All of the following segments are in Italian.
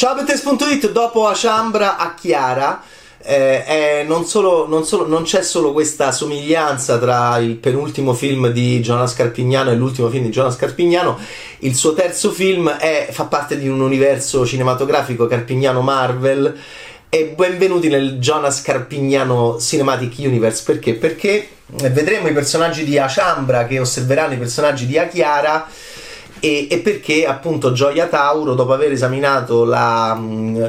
Ciao Bettes.it, dopo Achambra a Chiara. Eh, non, solo, non, solo, non, c'è solo questa somiglianza tra il penultimo film di Jonas Carpignano e l'ultimo film di Jonas Carpignano, il suo terzo film è, fa parte di un universo cinematografico Carpignano Marvel e benvenuti nel Jonas Carpignano Cinematic Universe perché? Perché vedremo i personaggi di Achambra che osserveranno i personaggi di Achiara e, e, perché appunto Gioia Tauro, dopo aver esaminato la,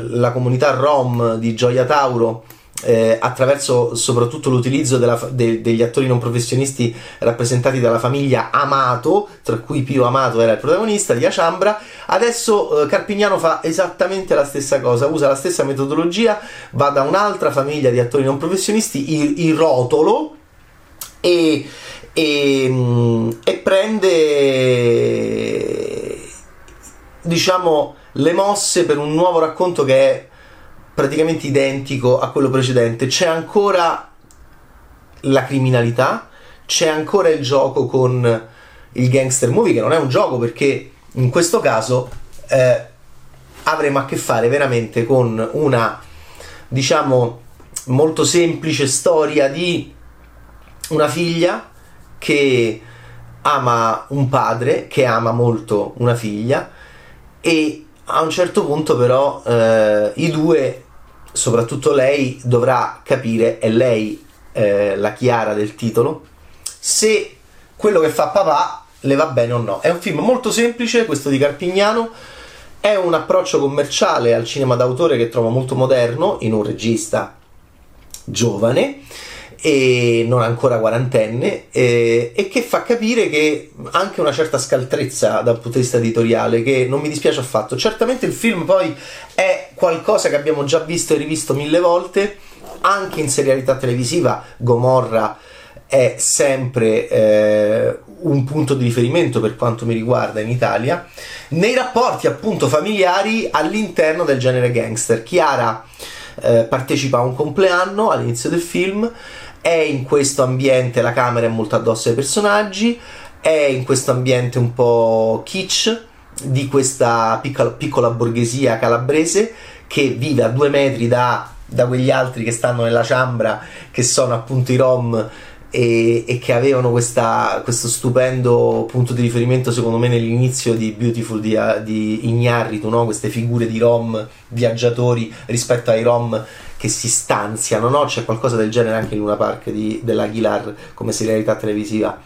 la comunità ROM di Gioia Tauro, eh, attraverso soprattutto l'utilizzo della, de, degli attori non professionisti rappresentati dalla famiglia Amato, tra cui Pio Amato era il protagonista di Aciambra, adesso eh, Carpignano fa esattamente la stessa cosa, usa la stessa metodologia, va da un'altra famiglia di attori non professionisti, il, il rotolo, e, e, mm, e prende diciamo le mosse per un nuovo racconto che è praticamente identico a quello precedente. C'è ancora la criminalità, c'è ancora il gioco con il gangster movie, che non è un gioco perché in questo caso eh, avremo a che fare veramente con una, diciamo, molto semplice storia di una figlia che ama un padre, che ama molto una figlia e a un certo punto però eh, i due, soprattutto lei, dovrà capire, è lei eh, la chiara del titolo, se quello che fa papà le va bene o no. È un film molto semplice, questo di Carpignano, è un approccio commerciale al cinema d'autore che trovo molto moderno in un regista giovane e non ancora quarantenne e, e, che fa capire che anche una certa scaltrezza dal punto di vista editoriale che non mi dispiace affatto. Certamente il film poi è qualcosa che abbiamo già visto e rivisto mille volte anche in serialità televisiva Gomorra è sempre eh, un punto di riferimento per quanto mi riguarda in Italia nei rapporti appunto familiari all'interno del genere gangster. Chiara eh, partecipa a un compleanno all'inizio del film è in questo ambiente, la camera è molto addosso ai personaggi, è in questo ambiente un po' kitsch di questa piccola, piccola borghesia calabrese che vive a due metri da, da, quegli altri che stanno nella ciambra, che sono appunto i Rom e, e che avevano questa, questo stupendo punto di riferimento secondo me nell'inizio di Beautiful di, di Ignarritu, no? queste figure di Rom viaggiatori rispetto ai Rom che si stanziano, no? C'è qualcosa del genere anche in Luna Park di, dell'Aguilar come serialità televisiva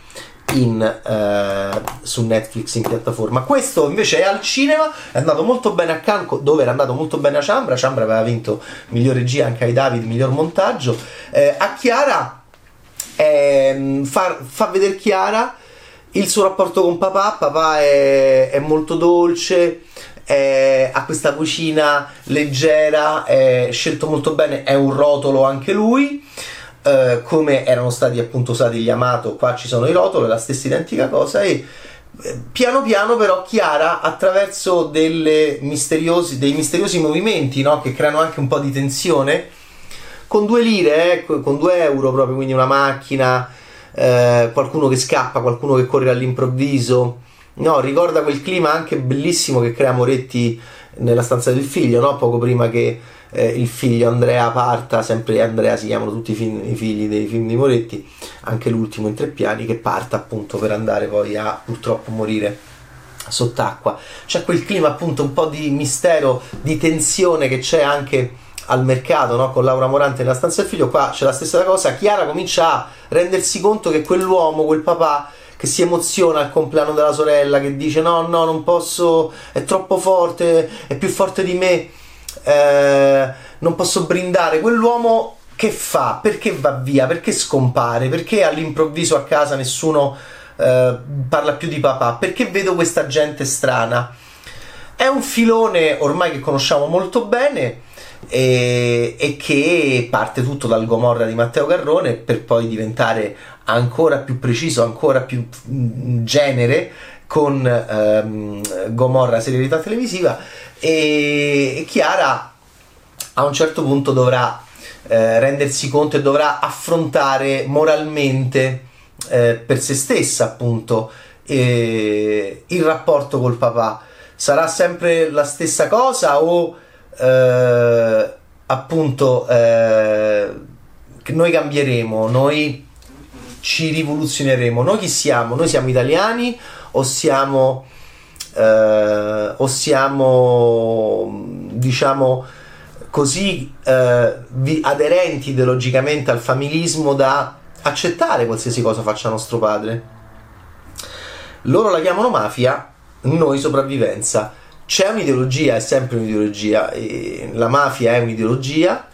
in, eh, su Netflix in piattaforma. Questo invece è al cinema, è andato molto bene a Cannes, dove era andato molto bene a Ciambra. Ciambra aveva vinto miglior regia anche ai David, miglior montaggio. Eh, a Chiara eh, fa, fa vedere Chiara il suo rapporto con papà. Papà è, è molto dolce è, ha questa cucina leggera, è scelto molto bene, è un rotolo anche lui. Eh, come erano stati appunto usati gli Amato, qua ci sono i rotoli, la stessa identica cosa e eh, piano piano però Chiara attraverso misteriosi, dei misteriosi movimenti no? che creano anche un po' di tensione con due lire, eh, con due euro proprio, quindi una macchina, eh, qualcuno che scappa, qualcuno che corre all'improvviso, No, ricorda quel clima anche bellissimo che crea Moretti nella stanza del figlio, no? Poco prima che eh, il figlio Andrea parta, sempre Andrea si chiamano tutti i, film, i, figli dei film di Moretti, anche l'ultimo in tre piani, che parta appunto per andare poi a purtroppo morire sott'acqua. C'è quel clima appunto un po' di mistero, di tensione che c'è anche al mercato no? con Laura Morante nella stanza del figlio, qua c'è la stessa cosa, Chiara comincia a rendersi conto che quell'uomo, quel papà, che si emoziona al compleanno della sorella, che dice no, no, non posso, è troppo forte, è più forte di me, eh, non posso brindare. Quell'uomo che fa? Perché va via? Perché scompare? Perché all'improvviso a casa nessuno eh, parla più di papà? Perché vedo questa gente strana? È un filone ormai che conosciamo molto bene e, e, che parte tutto dal Gomorra di Matteo Garrone per poi diventare ancora più preciso, ancora più mm, genere con ehm, Gomorra serialità televisiva. E, e Chiara a un certo punto dovrà eh, rendersi conto e dovrà affrontare moralmente eh, per se stessa appunto eh, il rapporto col papà. Sarà sempre la stessa cosa o eh, appunto eh, noi cambieremo, noi ci rivoluzioneremo. Noi chi siamo? Noi siamo italiani o siamo, eh, o siamo diciamo così eh, aderenti ideologicamente al familismo da accettare qualsiasi cosa faccia nostro padre? Loro la chiamano mafia, noi sopravvivenza. C'è un'ideologia, è sempre un'ideologia, la mafia è un'ideologia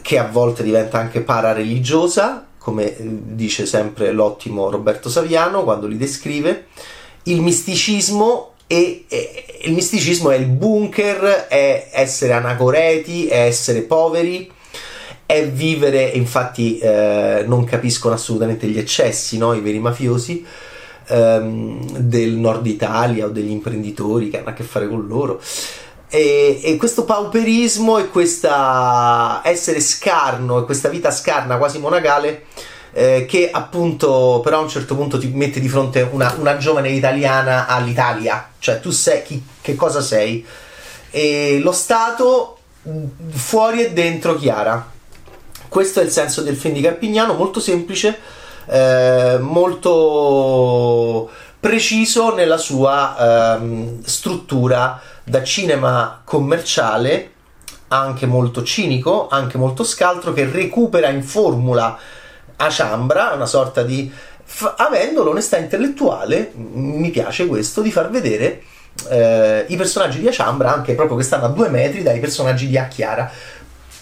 che a volte diventa anche parareligiosa, come dice sempre l'ottimo Roberto Saviano quando li descrive. Il misticismo e, il misticismo è il bunker, è essere anacoreti, è essere poveri, è vivere, infatti eh, non capiscono assolutamente gli eccessi, no? i veri mafiosi ehm, del nord Italia o degli imprenditori che hanno a che fare con loro. E, e, questo pauperismo e questa essere scarno e questa vita scarna quasi monacale eh, che appunto però a un certo punto ti mette di fronte una, una giovane italiana all'Italia. Cioè tu sei chi, che cosa sei? E lo Stato fuori e dentro Chiara. Questo è il senso del film di Carpignano molto semplice eh, molto preciso nella sua ehm, struttura da cinema commerciale, anche molto cinico, anche molto scaltro, che recupera in formula a ciambra, una sorta di... F- avendo l'onestà intellettuale, mi piace questo, di far vedere eh, i personaggi di Aciambra anche proprio che stanno a due metri dai personaggi di Acchiara.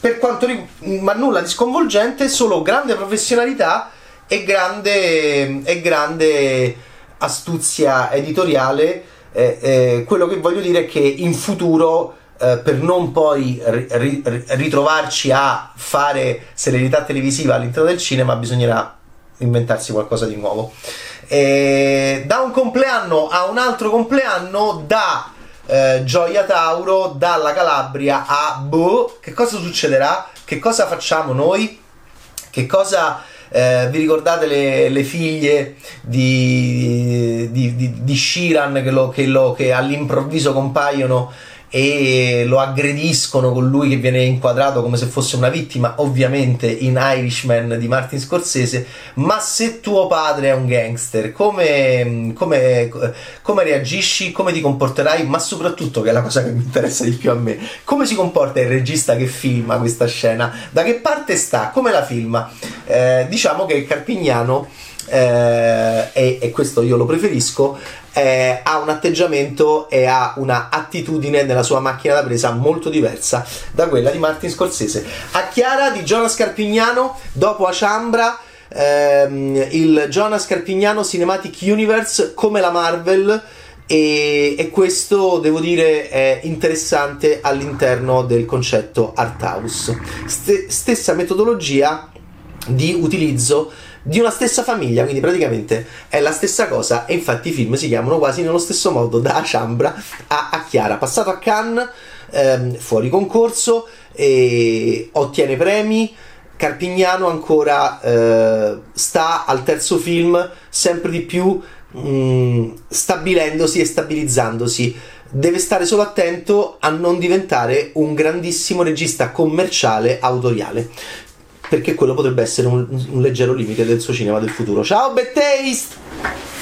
Per quanto riguarda, ma nulla di sconvolgente, solo grande professionalità e grande, e grande astuzia editoriale. Eh, eh, quello che voglio dire è che in futuro, eh, per non poi ri- ri- ritrovarci a fare serenità televisiva all'interno del cinema, bisognerà inventarsi qualcosa di nuovo. da un compleanno a un altro compleanno, da eh, Gioia Tauro, dalla Calabria a Boh, che cosa succederà? Che cosa facciamo noi? Che cosa eh, vi ricordate le, le figlie di, di, di, di Shiran che, lo, che, lo, che all'improvviso compaiono e lo aggrediscono con lui che viene inquadrato come se fosse una vittima, ovviamente in Irishman di Martin Scorsese, ma se tuo padre è un gangster, come, come, come reagisci, come ti comporterai, ma soprattutto, che è la cosa che mi interessa di più a me, come si comporta il regista che filma questa scena, da che parte sta, come la filma? Eh, diciamo che Carpignano, eh, e, e questo io lo preferisco, eh, ha un atteggiamento e ha una attitudine nella sua macchina da presa molto diversa da quella di Martin Scorsese. A Chiara di Jonas Carpignano, dopo Aciambra, ehm, il Jonas Carpignano Cinematic Universe come la Marvel. E, e, questo devo dire è interessante all'interno del concetto art house. St- stessa metodologia di utilizzo di una stessa famiglia, quindi praticamente è la stessa cosa e infatti i film si chiamano quasi nello stesso modo da Ciambra a, a Chiara, passato a Cannes, ehm, fuori concorso, e ottiene premi. Carpignano ancora eh, sta al terzo film sempre di più mh, mm, stabilendosi e stabilizzandosi. Deve stare solo attento a non diventare un grandissimo regista commerciale autoriale perché quello potrebbe essere un, un leggero limite del suo cinema del futuro. Ciao, Bad Taste!